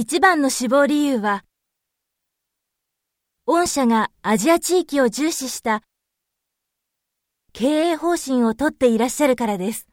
一番の死亡理由は、御社がアジア地域を重視した経営方針をとっていらっしゃるからです。